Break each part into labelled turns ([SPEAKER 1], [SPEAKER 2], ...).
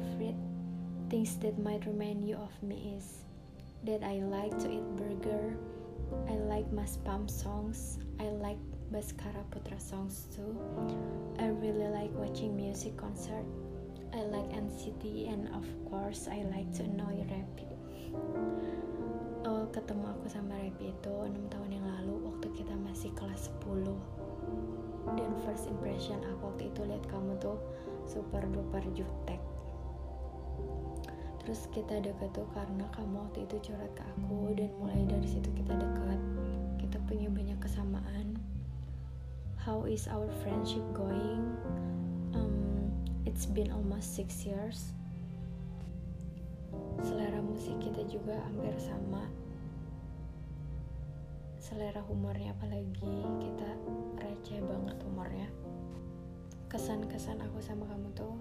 [SPEAKER 1] favorite things that might remind you of me is that I like to eat burger. I like Mas Pam songs. I like Baskara Putra songs too. I really like watching music concert. I like NCT and of course I like to annoy Rappy. Awal ketemu aku sama Rappy itu 6 tahun yang lalu waktu kita masih kelas 10 dan first impression aku waktu itu lihat kamu tuh super duper jutek terus kita deket tuh karena kamu waktu itu curhat ke aku dan mulai dari situ kita dekat kita punya banyak kesamaan. How is our friendship going? Um, it's been almost six years. Selera musik kita juga hampir sama. Selera humornya apalagi kita receh banget humornya. Kesan-kesan aku sama kamu tuh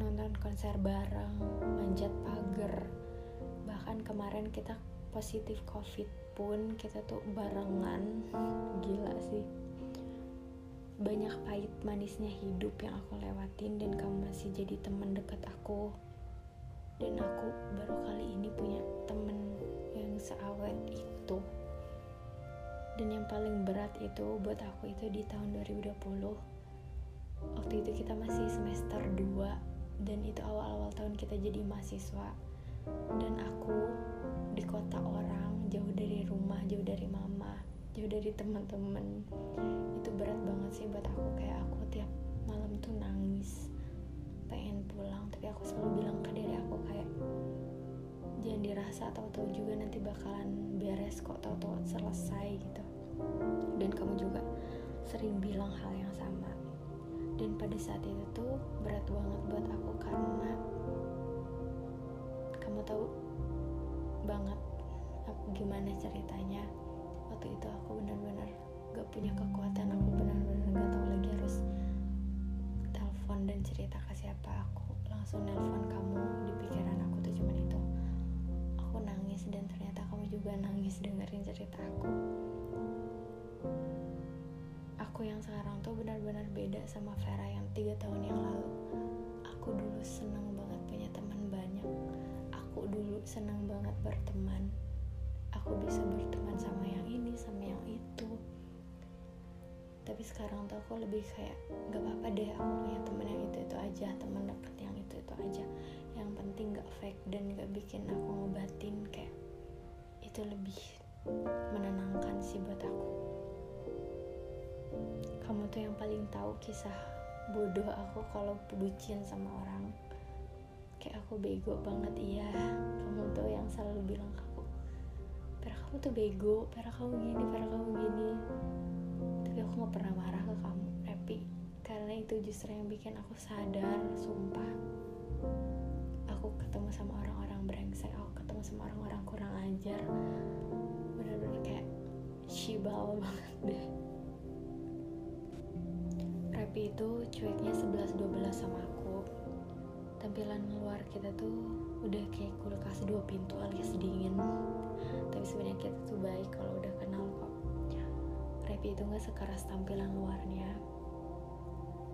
[SPEAKER 1] nonton konser bareng manjat pagar. Bahkan kemarin kita positif covid pun kita tuh barengan. Gila sih. Banyak pahit manisnya hidup yang aku lewatin dan kamu masih jadi teman dekat aku. Dan aku baru kali ini punya temen yang seawet itu. Dan yang paling berat itu buat aku itu di tahun 2020 waktu itu kita masih semester 2 dan itu awal-awal tahun kita jadi mahasiswa. Dan aku di kota orang jauh dari rumah jauh dari mama jauh dari teman-teman itu berat banget sih buat aku. Kayak aku tiap malam tuh nangis pengen pulang. Tapi aku selalu bilang ke diri aku kayak jangan dirasa tahu-tahu juga nanti bakalan beres kok tahu-tahu selesai gitu. Dan kamu juga sering bilang hal yang sama dan pada saat itu tuh berat banget buat aku karena kamu tahu banget aku gimana ceritanya. Waktu itu aku benar-benar gak punya kekuatan aku benar-benar beda sama Vera yang tiga tahun yang lalu. Aku dulu seneng banget punya teman banyak. Aku dulu seneng banget berteman. Aku bisa berteman sama yang ini sama yang itu. Tapi sekarang tuh aku lebih kayak gak apa-apa deh aku punya teman yang itu itu aja teman deket yang itu itu aja. Yang penting gak fake dan gak bikin aku ngobatin kayak itu lebih menenangkan sih buat aku kamu tuh yang paling tahu kisah bodoh aku kalau bucin sama orang. Kayak aku bego banget iya. Kamu tuh yang selalu bilang ke aku pera kamu tuh bego pera kamu gini pera kamu gini. Tapi aku nggak pernah marah ke kamu. Tapi karena itu justru yang bikin aku sadar sumpah. Aku ketemu sama orang-orang brengsek aku ketemu sama orang-orang kurang ajar. Bener-bener kayak shibal banget deh Rapi itu cueknya 11-12 sama aku. Tampilan luar kita tuh udah kayak kulkas dua pintu alias dingin. Tapi sebenarnya kita tuh baik kalau udah kenal kok. Repi itu gak sekeras tampilan luarnya.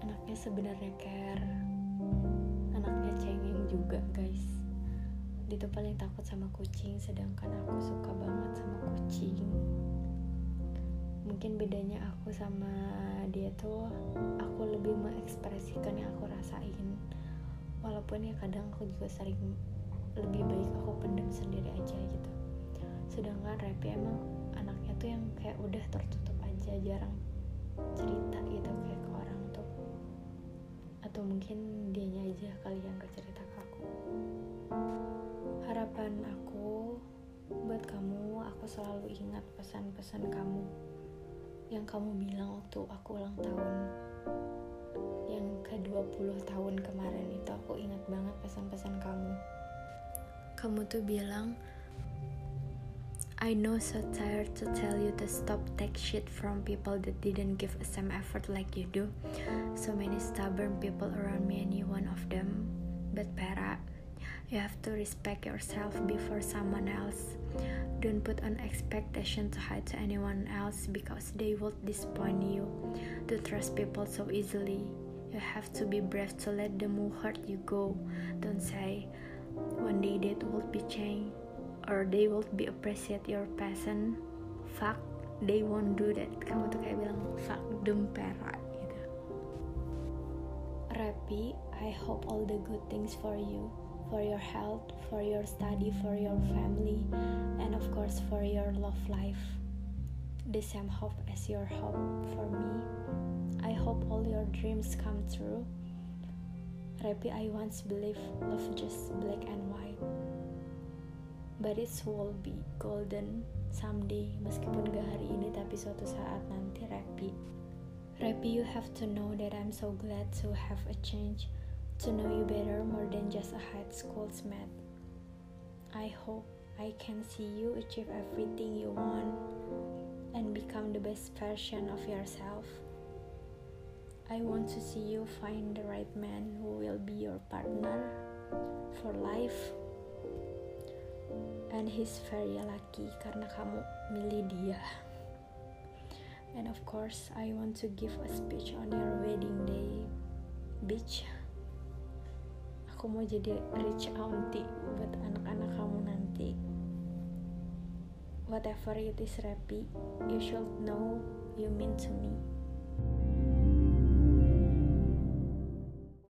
[SPEAKER 1] Anaknya sebenarnya care. Anaknya cengeng juga guys. Dia tuh paling takut sama kucing sedangkan aku suka banget sama kucing mungkin bedanya aku sama dia tuh aku lebih mengekspresikan yang aku rasain. Walaupun ya kadang aku juga sering lebih baik aku pendam sendiri aja gitu. Sedangkan Repi emang anaknya tuh yang kayak udah tertutup aja jarang cerita gitu kayak ke orang tuh. Atau mungkin dianya aja kali yang gak cerita ke aku. Harapan aku buat kamu aku selalu ingat pesan-pesan kamu yang kamu bilang waktu aku ulang tahun yang ke 20 tahun kemarin itu aku ingat banget pesan-pesan kamu kamu tuh bilang I know so tired to tell you to stop take shit from people that didn't give same effort like you do. So many stubborn people around me and you one of them. But Para, you have to respect yourself before someone else. Don't put an expectation to hide to anyone else because they will disappoint you. Don't trust people so easily. You have to be brave to let them who hurt you go. Don't say, one day that will be changed or they will be appreciate your passion. Fuck, they won't do that. Kamu tuh kayak bilang fuck them gitu. Rapi, I hope all the good things for you, for your health, for your study, for your family, and of course for your love life. The same hope as your hope for me. I hope all your dreams come true. Rapi, I once believed love just black and white. But it will be golden someday, meskipun gak hari ini tapi suatu saat nanti Rapi. Rapi, you have to know that I'm so glad to have a change, to know you better more than just a high school's mate. I hope I can see you achieve everything you want and become the best version of yourself. I want to see you find the right man who will be your partner for life. And he's very lucky karena kamu milih dia. And of course, I want to give a speech on your wedding day, bitch. Aku mau jadi rich auntie buat anak-anak kamu nanti. Whatever it is, Rapi, you should know you mean to me.